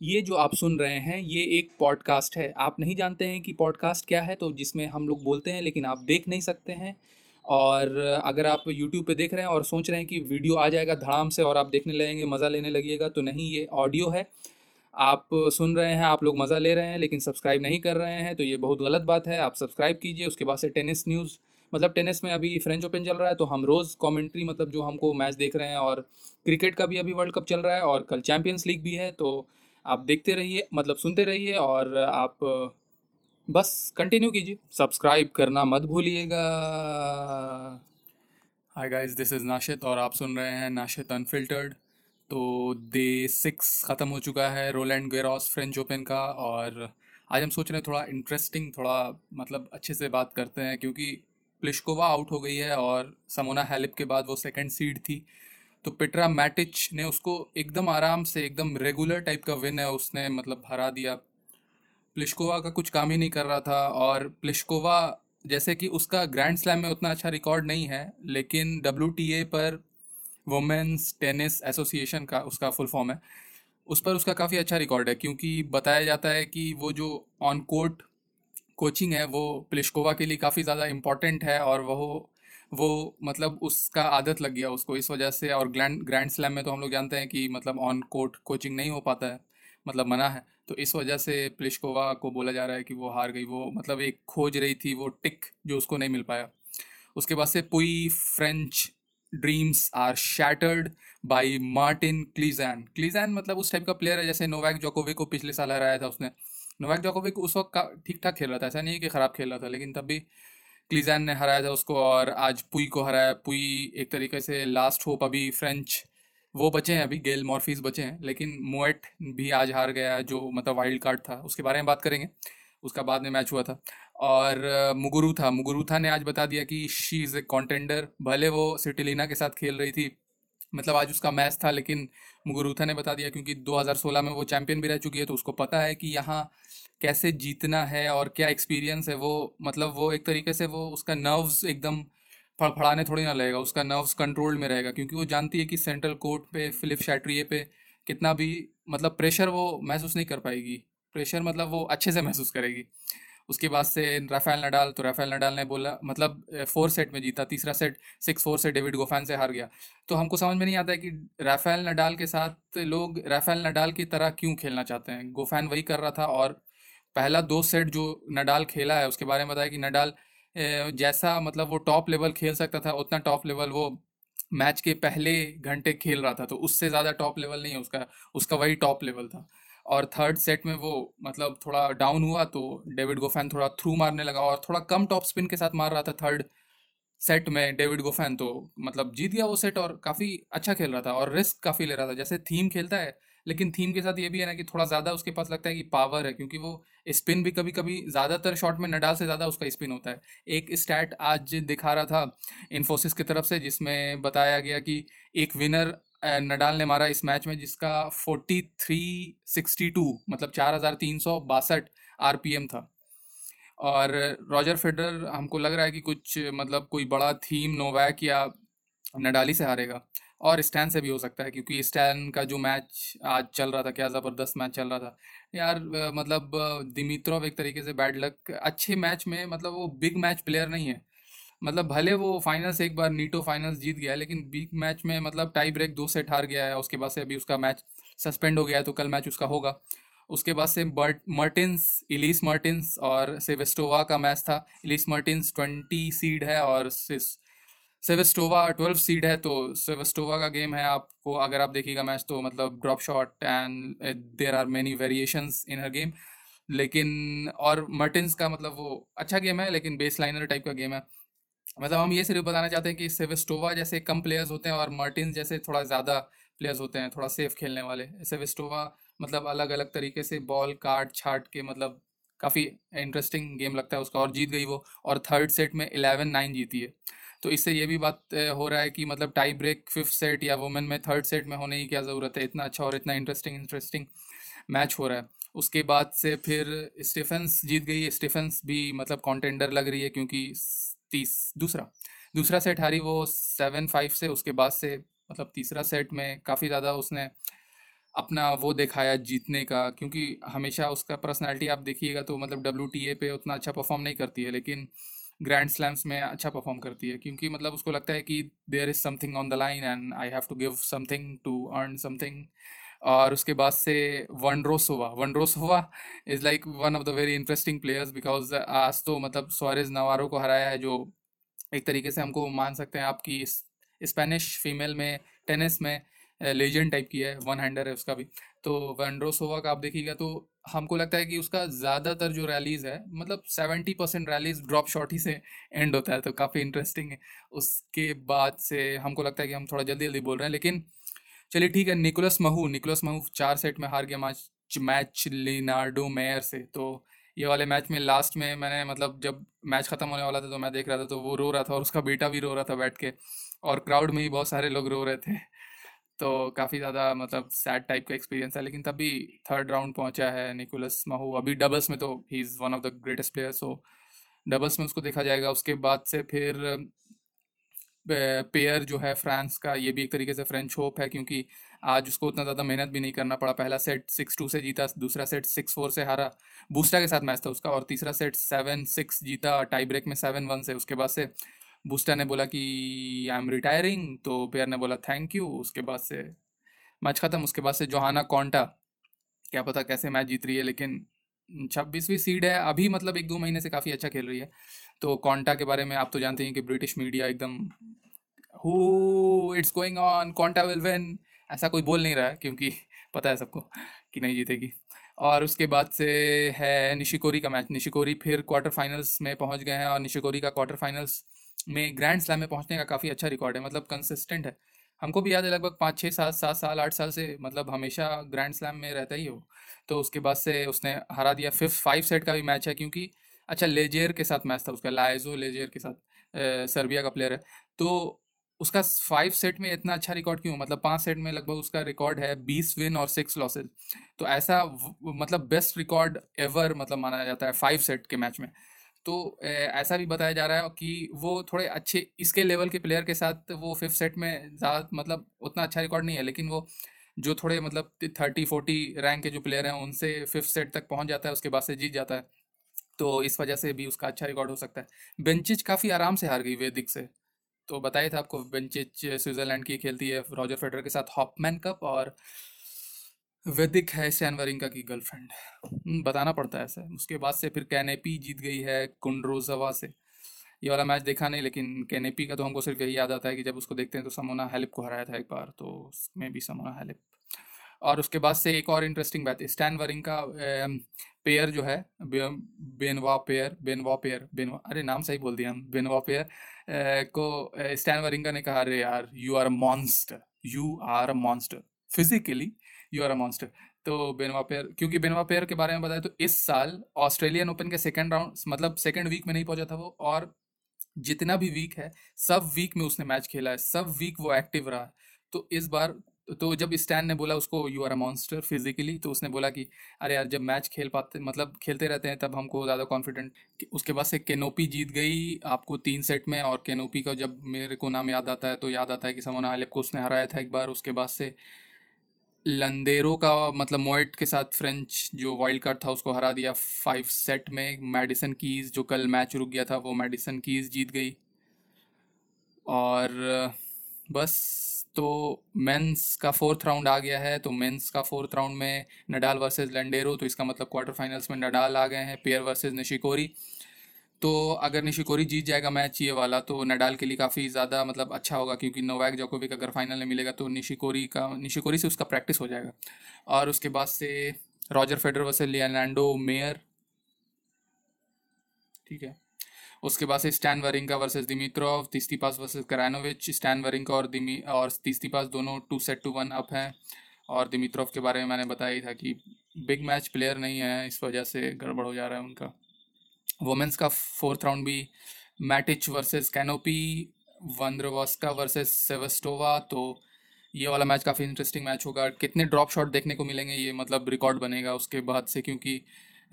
ये जो आप सुन रहे हैं, ये एक पॉडकास्ट है। आप नहीं जानते हैं कि पॉडकास्ट क्या है तो जिसमें हम लोग बोलते हैं, लेकिन आप देख नहीं सकते हैं। और अगर आप यूट्यूब पे देख रहे हैं और सोच रहे हैं कि वीडियो आ जाएगा धड़ाम से और आप देखने लगेंगे, मज़ा लेने लगिएगा तो नहीं, ये ऑडियो है। आप सुन रहे हैं, आप लोग मज़ा ले रहे हैं, लेकिन सब्सक्राइब नहीं कर रहे हैं तो ये बहुत गलत बात है। आप सब्सक्राइब कीजिए, उसके बाद से टेनिस न्यूज़ मतलब टेनिस में अभी फ्रेंच ओपन चल रहा है तो हम रोज़ कमेंट्री मतलब जो हमको मैच देख रहे हैं, और क्रिकेट का भी अभी वर्ल्ड कप चल रहा है, और कल चैम्पियंस लीग भी है तो आप देखते रहिए मतलब सुनते रहिए और आप, बस कंटिन्यू कीजिए। सब्सक्राइब करना मत भूलिएगा। Hi guys this is Nashit और आप सुन रहे हैं नाशित अनफिल्टर्ड तो डे सिक्स ख़त्म हो चुका है रोलैंड गेरॉस फ्रेंच ओपन का और आज हम सोच रहे हैं थोड़ा इंटरेस्टिंग थोड़ा मतलब अच्छे से बात करते हैं क्योंकि प्लिशकोवा आउट हो गई है और समोना हेलिप के बाद वो सेकंड सीड थी। तो पेट्रा मैटिच ने उसको एकदम आराम से, एकदम रेगुलर टाइप का विन है, उसने मतलब हरा दिया। प्लिशकोवा का कुछ काम ही नहीं कर रहा था और प्लिशकोवा, जैसे कि उसका ग्रैंड स्लैम में उतना अच्छा रिकॉर्ड नहीं है, लेकिन डब्ल्यूटीए पर वुमेंस टेनिस एसोसिएशन का, उसका फुल फॉर्म है। उस पर उसका काफ़ी अच्छा रिकॉर्ड है, क्योंकि बताया जाता है कि वो जो ऑन कोर्ट कोचिंग है, वो प्लिशकोवा के लिए काफ़ी ज़्यादा इंपॉर्टेंट है और वो वो मतलब उसका आदत लग गया उसको। इस वजह से और ग्रैंड ग्रैंड स्लैम में तो हम लोग जानते हैं कि मतलब ऑन कोर्ट कोचिंग नहीं हो पाता है मतलब मना है। तो इस वजह से प्लिशकोवा को बोला जा रहा है कि वो हार गई। वो मतलब एक खोज रही थी, वो टिक जो उसको नहीं मिल पाया। उसके बाद से Pouille French dreams are shattered by Martin Klizan Klizan मतलब उस टाइप का प्लेयर है, जैसे नोवैक जोकोविक को पिछले साल हराया था उसने। नोवैक जोकोविक उस वक्त ठीक ठाक खेल रहा था। ऐसा नहीं है कि ख़राब खेल रहा था, लेकिन तब भी क्लीजैन ने हराया था उसको और आज पुई को हराया। पुई एक तरीके से लास्ट होप अभी फ्रेंच वो बचे हैं, अभी गेल मॉर्फीज बचे हैं, लेकिन मोएट भी आज हार गया जो मतलब वाइल्ड कार्ड था। उसके बारे में बात करेंगे। उसका बाद में मैच हुआ था। और मुगुरू था। मुगुरू था ने आज बता दिया कि शी इज़ ए कॉन्टेंडर भले वो सिटिलिना के साथ खेल रही थी मतलब आज उसका मैच था, लेकिन मुगुरूथा ने बता दिया क्योंकि 2016 में वो चैंपियन भी रह चुकी है तो उसको पता है कि यहाँ कैसे जीतना है और क्या एक्सपीरियंस है वो मतलब वो एक तरीके से वो, उसका नर्व्स एकदम फड़फड़ाने थोड़ी ना लगेगा, उसका नर्व्स कंट्रोल में रहेगा, क्योंकि वो जानती है कि सेंट्रल कोर्ट पे फिलिप शैट्रिए पे कितना भी मतलब प्रेशर वो महसूस नहीं कर पाएगी। प्रेशर मतलब वो अच्छे से महसूस करेगी। उसके बाद से राफेल नडाल तो राफेल नडाल ने बोला मतलब फोर सेट में जीता, तीसरा सेट सिक्स फोर से डेविड गोफैन से हार गया। तो हमको समझ में नहीं आता है कि राफेल नडाल के साथ लोग, राफेल नडाल की तरह क्यों खेलना चाहते हैं? गोफैन वही कर रहा था और पहला दो सेट जो नडाल खेला है, उसके बारे में बताया कि नडाल जैसा मतलब वो टॉप लेवल खेल सकता था, उतना टॉप लेवल वो मैच के पहले घंटे खेल रहा था तो उससे ज़्यादा टॉप लेवल नहीं है उसका उसका वही टॉप लेवल था। और थर्ड सेट में वो मतलब थोड़ा डाउन हुआ तो डेविड गोफैन थोड़ा थ्रू मारने लगा और थोड़ा कम टॉप स्पिन के साथ मार रहा था थर्ड सेट में डेविड गोफैन तो मतलब जीत गया वो सेट और काफ़ी अच्छा खेल रहा था और रिस्क काफ़ी ले रहा था। जैसे थीम खेलता है, लेकिन थीम के साथ ये भी है ना कि थोड़ा ज़्यादा उसके पास लगता है कि पावर है, क्योंकि वो स्पिन भी कभी कभी ज़्यादातर शॉट में नडाल से ज़्यादा उसका स्पिन होता है। एक स्टैट आज दिखा रहा था इन्फोसिस की तरफ़ से, जिसमें बताया गया कि एक विनर नडाल ने मारा इस मैच में, जिसका फोर्टी थ्री सिक्सटी टू मतलब चार हज़ार तीन सौ बासठ आर था। और रॉजर फेडर हमको लग रहा है कि कुछ मतलब कोई बड़ा थीम नोवैक या नडाली से हारेगा। और स्टैन से भी हो सकता है, क्योंकि स्टैन का जो मैच आज चल रहा था, क्या ज़बरदस्त मैच चल रहा था। यार मतलब दिमित्रोव एक तरीके से बैड लक, अच्छे मैच में मतलब वो बिग मैच प्लेयर नहीं है। मतलब भले वो फाइनल्स एक बार नीटो फाइनल्स जीत गया, लेकिन बिग मैच में मतलब टाई ब्रेक दो सेट हार गया है, उसके बाद से अभी उसका मैच सस्पेंड हो गया है तो कल मैच उसका होगा। उसके बाद से बर्ट मर्टिन्स इलीस मर्टिन्स और सेवेस्टोवा का मैच था। इलीस मर्टिन्स ट्वेंटी सीड है और सेवेस्टोवा ट्वेल्व सीड है तो सेवेस्टोवा का गेम है। आपको, अगर आप देखिएगा मैच तो मतलब drop shot and there are many variations in her game लेकिन, और मर्टिन्स का मतलब वो अच्छा गेम है, लेकिन बेस लाइनर टाइप का गेम है। मतलब हम ये सिर्फ़ बताना चाहते हैं कि सेवेस्टोवा जैसे कम प्लेयर्स होते हैं और मार्टिन जैसे थोड़ा ज़्यादा प्लेयर्स होते हैं, थोड़ा सेफ़ खेलने वाले। सेवेस्टोवा मतलब अलग अलग तरीके से बॉल काट छाट के मतलब काफ़ी इंटरेस्टिंग गेम लगता है उसका और जीत गई वो और थर्ड सेट में इलेवन नाइन जीती है। तो इससे ये भी बात हो रहा है कि मतलब टाई ब्रेक फिफ्थ सेट या वुमेन में थर्ड सेट में होने की क्या ज़रूरत है? इतना अच्छा और इतना इंटरेस्टिंग इंटरेस्टिंग मैच हो रहा है। उसके बाद से फिर स्टीफेंस जीत गई। स्टीफेंस भी मतलब कॉन्टेंडर लग रही है क्योंकि तीस, दूसरा। दूसरा सेट हारी वो सेवन फाइव से, उसके बाद से मतलब तीसरा सेट में काफ़ी ज़्यादा उसने अपना वो दिखाया जीतने का, क्योंकि हमेशा उसका पर्सनालिटी आप देखिएगा तो मतलब डब्ल्यू टी ए पे उतना अच्छा परफॉर्म नहीं करती है, लेकिन ग्रैंड स्लैम्स में अच्छा परफॉर्म करती है, क्योंकि मतलब उसको लगता है कि there is something on the line and I have to give something to earn something और उसके बाद से Vondrousova Vondrousova is like one of the very interesting players because आज तो मतलब सोरेज नवारो को हराया है जो एक तरीके से हमको मान सकते हैं आपकी स्पेनिश फीमेल में टेनिस में लेजेंड टाइप की है वन हैंडर है उसका भी। तो वनड्रोसोवा का आप देखिएगा तो हमको लगता है कि उसका ज़्यादातर जो रैलीज है मतलब seventy percent rallies drop shot ही से एंड होता है तो काफ़ी इंटरेस्टिंग है। उसके बाद से हमको लगता है कि हम थोड़ा जल्दी जल्दी बोल रहे हैं, लेकिन चलिए ठीक है, निकोलस महू निकोलस महू चार सेट में हार गया मैच मैच लिनार्डो मेयर से। तो ये वाले मैच में लास्ट में मैंने मतलब जब मैच ख़त्म होने वाला था तो मैं देख रहा था तो वो रो रहा था और उसका बेटा भी रो रहा था बैठ के और क्राउड में ही बहुत सारे लोग रो रहे थे। तो काफ़ी ज़्यादा मतलब सैड टाइप का एक्सपीरियंस है लेकिन तभी थर्ड राउंड पहुँचा है निकोलस महू। अभी डबल्स में तो he is one of the greatest player so doubles में उसको देखा जाएगा। उसके बाद से फिर पेयर जो है फ्रांस का, ये भी एक तरीके से फ्रेंच होप है क्योंकि आज उसको उतना ज़्यादा मेहनत भी नहीं करना पड़ा। पहला सेट सिक्स टू से जीता, दूसरा सेट सिक्स फोर से हारा बूस्टा के साथ मैच था उसका और तीसरा सेट सेवन सिक्स जीता टाई ब्रेक में सेवन वन से। उसके बाद से बूस्टा ने बोला कि आई एम रिटायरिंग तो पेयर ने बोला थैंक यू उसके बाद से मैच ख़त्म। उसके बाद से जोहाना कॉन्टा क्या पता कैसे मैच जीत रही है, लेकिन छब्बीसवीं सीड है। अभी मतलब एक दो महीने से काफ़ी अच्छा खेल रही है। तो कॉन्टा के बारे में आप तो जानते हैं कि ब्रिटिश मीडिया एकदम who it's going on Konta will win ऐसा कोई बोल नहीं रहा है, क्योंकि पता है सबको कि नहीं जीतेगी। और उसके बाद से है निशिकोरी का मैच निशिकोरी फिर क्वार्टर फाइनल्स में पहुँच गए हैं और निशिकोरी का क्वार्टर फाइनल्स में ग्रैंड स्लैम में पहुँचने का काफ़ी अच्छा रिकॉर्ड है। मतलब कंसिस्टेंट है। हमको भी याद है लगभग पाँच छः सात सात साल, आठ साल से मतलब हमेशा ग्रैंड स्लैम में रहता ही हो। तो उसके बाद से उसने हरा दिया। फिफ्थ फाइव सेट का भी मैच है क्योंकि अच्छा लेजेर के साथ मैच था उसका लाइजो लेजेर के साथ सर्बिया का प्लेयर है। तो उसका फाइव सेट में इतना अच्छा रिकॉर्ड क्यों? मतलब पाँच सेट में लगभग उसका रिकॉर्ड है बीस विन और सिक्स लॉसेज तो ऐसा मतलब बेस्ट रिकॉर्ड एवर मतलब माना जाता है फाइव सेट के मैच में। तो ऐसा भी बताया जा रहा है कि वो थोड़े अच्छे, इसके लेवल के प्लेयर के साथ वो फिफ्थ सेट में ज़्यादा मतलब उतना अच्छा रिकॉर्ड नहीं है, लेकिन वो जो थोड़े मतलब थर्टी फोर्टी रैंक के जो प्लेयर हैं, उनसे फिफ्थ सेट तक पहुँच जाता है, उसके बाद से जीत जाता है। तो इस वजह से भी उसका अच्छा रिकॉर्ड हो सकता है। बेंचिच काफ़ी आराम से हार गई वैदिक से। तो बताया था आपको बेंचिच स्विट्ज़रलैंड की खेलती है रॉजर फेडर के साथ हॉपमैन कप और वैदिक है सैन वरिंका की गर्लफ्रेंड हम्म, बताना पड़ता है ऐसा। उसके बाद से फिर कैनेपी जीत गई है कुंड्रोजवा से। ये वाला मैच देखा नहीं लेकिन कैनेपी का तो हमको सिर्फ़ यही याद आता है कि जब उसको देखते हैं तो समोना हेलिप को हराया था एक बार तो उसमें भी समोना हेलिप और उसके बाद से एक और इंटरेस्टिंग बात है स्टैन वरिंग का पेयर जो है बेनवा पेयर बेनवा पेयर, बेनवा, अरे नाम सही बोल दिया हम, बेनवा पेयर को स्टैन वरिंगा ने कहा, अरे यार you are monster you are a monster physically you are a monster तो बेनवा पेयर, क्योंकि बेनवा पेयर के बारे में बताया तो इस साल ऑस्ट्रेलियन ओपन के सेकेंड राउंड मतलब सेकेंड वीक में नहीं पहुँचा था वो, और जितना भी वीक है, सब वीक में उसने मैच खेला है, सब वीक वो एक्टिव रहा। तो इस बार तो जब स्टैन ने बोला उसको you are a monster physically तो उसने बोला कि, अरे यार, जब मैच खेल पाते मतलब खेलते रहते हैं, तब हमको ज़्यादा कॉन्फिडेंट उसके बाद से केनोपी जीत गई आपको तीन सेट में और केनोपी का जब मेरे को नाम याद आता है तो याद आता है कि समोना हालेप को उसने हराया था एक बार। उसके बाद से लंदेरो का मतलब मोइट के साथ फ्रेंच जो वाइल्ड कार्ड था, उसको हरा दिया फाइव सेट में। मेडिसन कीज जो कल मैच रुक गया था, वो मेडिसन कीज जीत गई। और, बस तो मेंस का फोर्थ राउंड आ गया है तो मेंस का फोर्थ राउंड में नडाल वर्सेस लंडेरो तो इसका मतलब क्वार्टर फाइनल्स में नडाल आ गए हैं, पेयर वर्सेस निशिकोरी। तो अगर निशिकोरी जीत जाएगा मैच ये वाला तो नडाल के लिए काफ़ी ज़्यादा मतलब अच्छा होगा, क्योंकि नोवैक जोकोविक अगर फाइनल में मिलेगा तो निशिकोरी का, निशिकोरी से उसका प्रैक्टिस हो जाएगा। और उसके बाद से Roger Federer versus Leonardo Mayer. ठीक है। उसके बाद से Stan Wawrinka versus Dimitrov Tsitsipas versus Krajinovic Stan Wawrinka और दिमी और तीस्तीपास दोनों two set two one up हैं। और दिमित्रोव के बारे में मैंने बताया ही था कि बिग मैच प्लेयर नहीं है, इस वजह से गड़बड़ हो जा रहा है उनका। वुमेंस का फोर्थ राउंड भी Martic versus Kanepi Vondrousova versus Sevastova तो ये वाला मैच काफ़ी इंटरेस्टिंग मैच होगा। कितने ड्रॉप शॉट देखने को मिलेंगे ये मतलब रिकॉर्ड बनेगा उसके बाद से, क्योंकि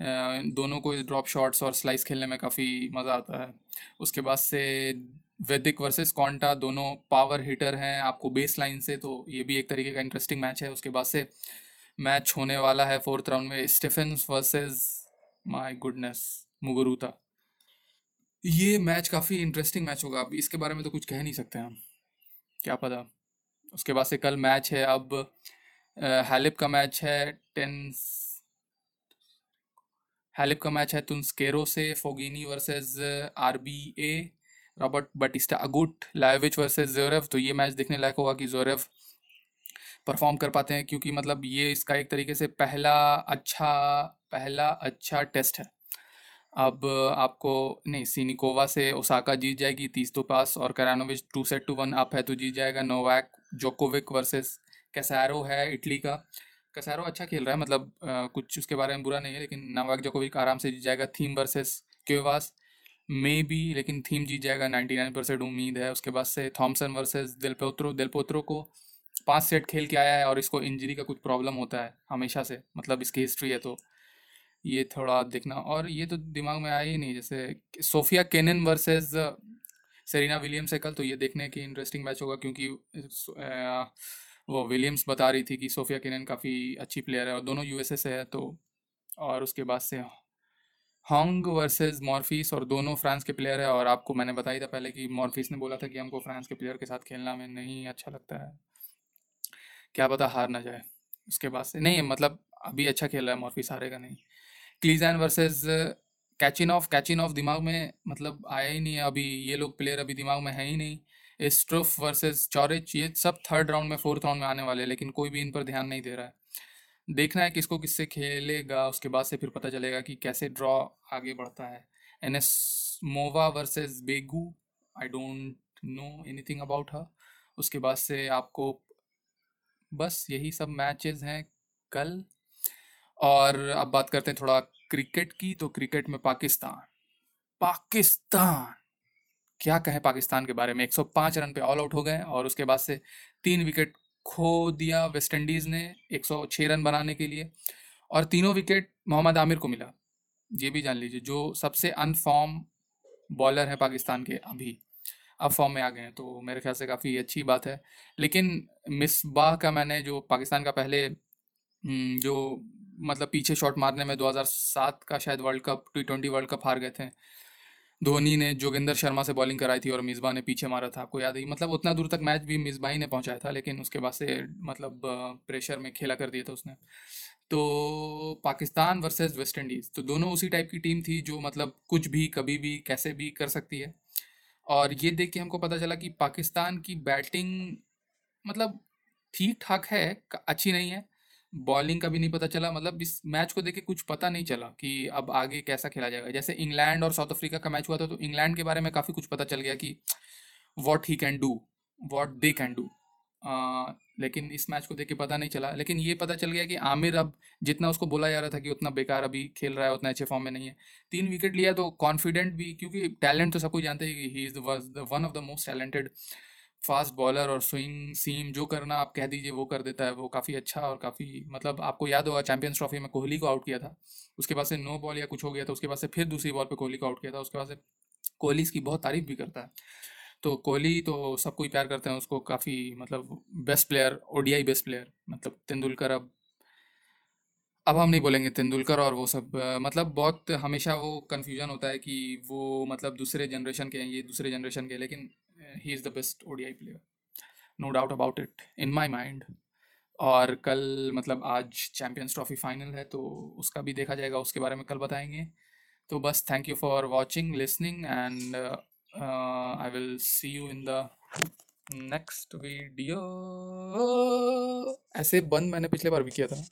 दोनों को ड्रॉप शॉट्स और स्लाइस खेलने में काफ़ी मज़ा आता है। उसके बाद से वैदिक वर्सेस कॉन्टा दोनों पावर हिटर हैं, आपको बेस लाइन से तो ये भी एक तरीके का इंटरेस्टिंग मैच है। उसके बाद से मैच होने वाला है फोर्थ राउंड में Stephens versus my goodness Muguruza ये मैच काफ़ी इंटरेस्टिंग मैच होगा। अब इसके बारे में तो कुछ कह नहीं सकते हम। क्या पता? उसके बाद से कल मैच है, अब हैलिप का मैच है टेन हैलिप का मैच है तुन्स्केरो से, Fognini versus R B A Robert Bautista Agut Lajovic versus Zverev. तो ये मैच देखने लायक होगा कि जोरेव परफॉर्म कर पाते हैं, क्योंकि मतलब ये इसका एक तरीके से पहला अच्छा पहला अच्छा टेस्ट है। अब आपको, नहीं, सीनिकोवा से ओसाका जीत जाएगी, तीस तो पास, और Krajinovic two set two one up है तो जीत जाएगा नोवैक जोकोविक वर्सेस कैसारो है, इटली का। कैसारो अच्छा खेल रहा है मतलब आ, कुछ उसके बारे में बुरा नहीं है लेकिन नोवैक जोकोविक आराम से जीत जाएगा। थीम वर्सेस क्योवास मे बी लेकिन थीम जीत जाएगा नाइन्टी नाइन परसेंट उम्मीद है। उसके बाद से थॉमसन वर्सेस दिलपोत्रो दिलपोत्रो को पाँच सेट खेल के आया है और इसको इंजरी का कुछ प्रॉब्लम होता है हमेशा से मतलब इसकी हिस्ट्री है तो। ये थोड़ा देखना और ये तो दिमाग में आया ही नहीं जैसे Sofia Kenin versus Serena Williams है कल तो ये देखने की इंटरेस्टिंग मैच होगा क्योंकि वो विलियम्स बता रही थी कि सोफिया केनन काफ़ी अच्छी प्लेयर है और दोनों यूएसए से है तो और उसके बाद से हॉन्ग वर्सेस मॉर्फिस और दोनों फ्रांस के प्लेयर है और आपको मैंने बताया था पहले कि मॉर्फिस ने बोला था कि हमको फ्रांस के प्लेयर के साथ खेलना में नहीं अच्छा लगता है। क्या पता हार ना जाए। उसके बाद से नहीं मतलब अभी अच्छा खेल रहा है मॉर्फिस हारेगा नहीं। Klizan versus Khachanov Khachanov दिमाग में मतलब आया ही नहीं है, अभी ये लोग प्लेयर अभी दिमाग में है ही नहीं। स्ट्रुफ वर्सेस चौरिच ये सब थर्ड राउंड में फोर्थ राउंड में आने वाले हैं, लेकिन कोई भी इन पर ध्यान नहीं दे रहा है। देखना है किसको किससे खेलेगा, उसके बाद से फिर पता चलेगा कि कैसे ड्रॉ आगे बढ़ता है। Anisimova versus Begu I don't know anything about her उसके बाद से आपको बस यही सब मैचेस हैं कल। और अब बात करते हैं थोड़ा क्रिकेट की तो क्रिकेट में पाकिस्तान पाकिस्तान। क्या कहें पाकिस्तान के बारे में? 105 रन पे ऑल आउट हो गए और उसके बाद से तीन विकेट खो दिया वेस्ट इंडीज़ ने 106 रन बनाने के लिए और तीनों विकेट मोहम्मद आमिर को मिला। ये भी जान लीजिए जो सबसे अनफॉर्म बॉलर है पाकिस्तान के अभी। अब फॉर्म में आ गए हैं तो मेरे ख्याल से काफ़ी अच्छी बात है। लेकिन मिसबाह का मैंने जो पाकिस्तान का पहले हम्म, जो मतलब पीछे शॉट मारने में 2007 का शायद world cup T twenty world cup हार गए थे धोनी ने जोगिंदर शर्मा से बॉलिंग कराई थी और मिसबा ने पीछे मारा था, आपको याद है? मतलब उतना दूर तक मैच भी मिसबा ही ने पहुँचाया था, लेकिन उसके बाद से मतलब प्रेशर में खेला कर दिया था उसने। तो पाकिस्तान वर्सेस वेस्ट इंडीज़ तो दोनों उसी टाइप की टीम थी जो मतलब कुछ भी, कभी भी, कैसे भी कर सकती है। और ये देख के हमको पता चला कि पाकिस्तान की बैटिंग मतलब ठीक ठाक है अच्छी नहीं है बॉलिंग का भी नहीं पता चला मतलब इस मैच को देख कुछ पता नहीं चला कि अब आगे कैसा खेला जाएगा। जैसे इंग्लैंड और साउथ अफ्रीका का मैच हुआ था तो इंग्लैंड के बारे में काफ़ी कुछ पता चल गया कि what he can do what they can do लेकिन इस मैच को देख के पता नहीं चला। लेकिन ये पता चल गया कि आमिर अब जितना उसको बोला जा रहा था कि उतना बेकार अभी खेल रहा है, उतना अच्छे फॉर्म में नहीं है। तीन विकेट लिया तो कॉन्फिडेंट भी, क्योंकि टैलेंट तो सब कुछ जानते हैं कि he is the one of the most talented fast bowler और स्विंग, सीम जो करना आप कह दीजिए वो कर देता है, वो काफ़ी अच्छा और काफ़ी मतलब आपको याद होगा चैंपियंस ट्रॉफी में कोहली को आउट किया था। उसके बाद से नो बॉल या कुछ हो गया था उसके बाद से फिर दूसरी बॉल पे कोहली को आउट किया था, उसके बाद से कोहली इसकी बहुत तारीफ़ भी करता है। तो कोहली तो सबको ही प्यार करते हैं, उसको काफ़ी मतलब best player ODI best player मतलब तेंदुलकर अब अब हम नहीं बोलेंगे तेंदुलकर और वो सब मतलब बहुत हमेशा वो कन्फ्यूज़न होता है कि वो मतलब दूसरे जनरेशन के हैं, ये दूसरे जनरेशन के लेकिन he is the best ODI player no doubt about it in my mind और कल मतलब आज चैम्पियंस ट्रॉफी फाइनल है तो उसका भी देखा जाएगा, उसके बारे में कल बताएँगे। तो बस thank you for watching listening and I will see you in the next video ऐसे बंद मैंने पिछले बार भी किया था।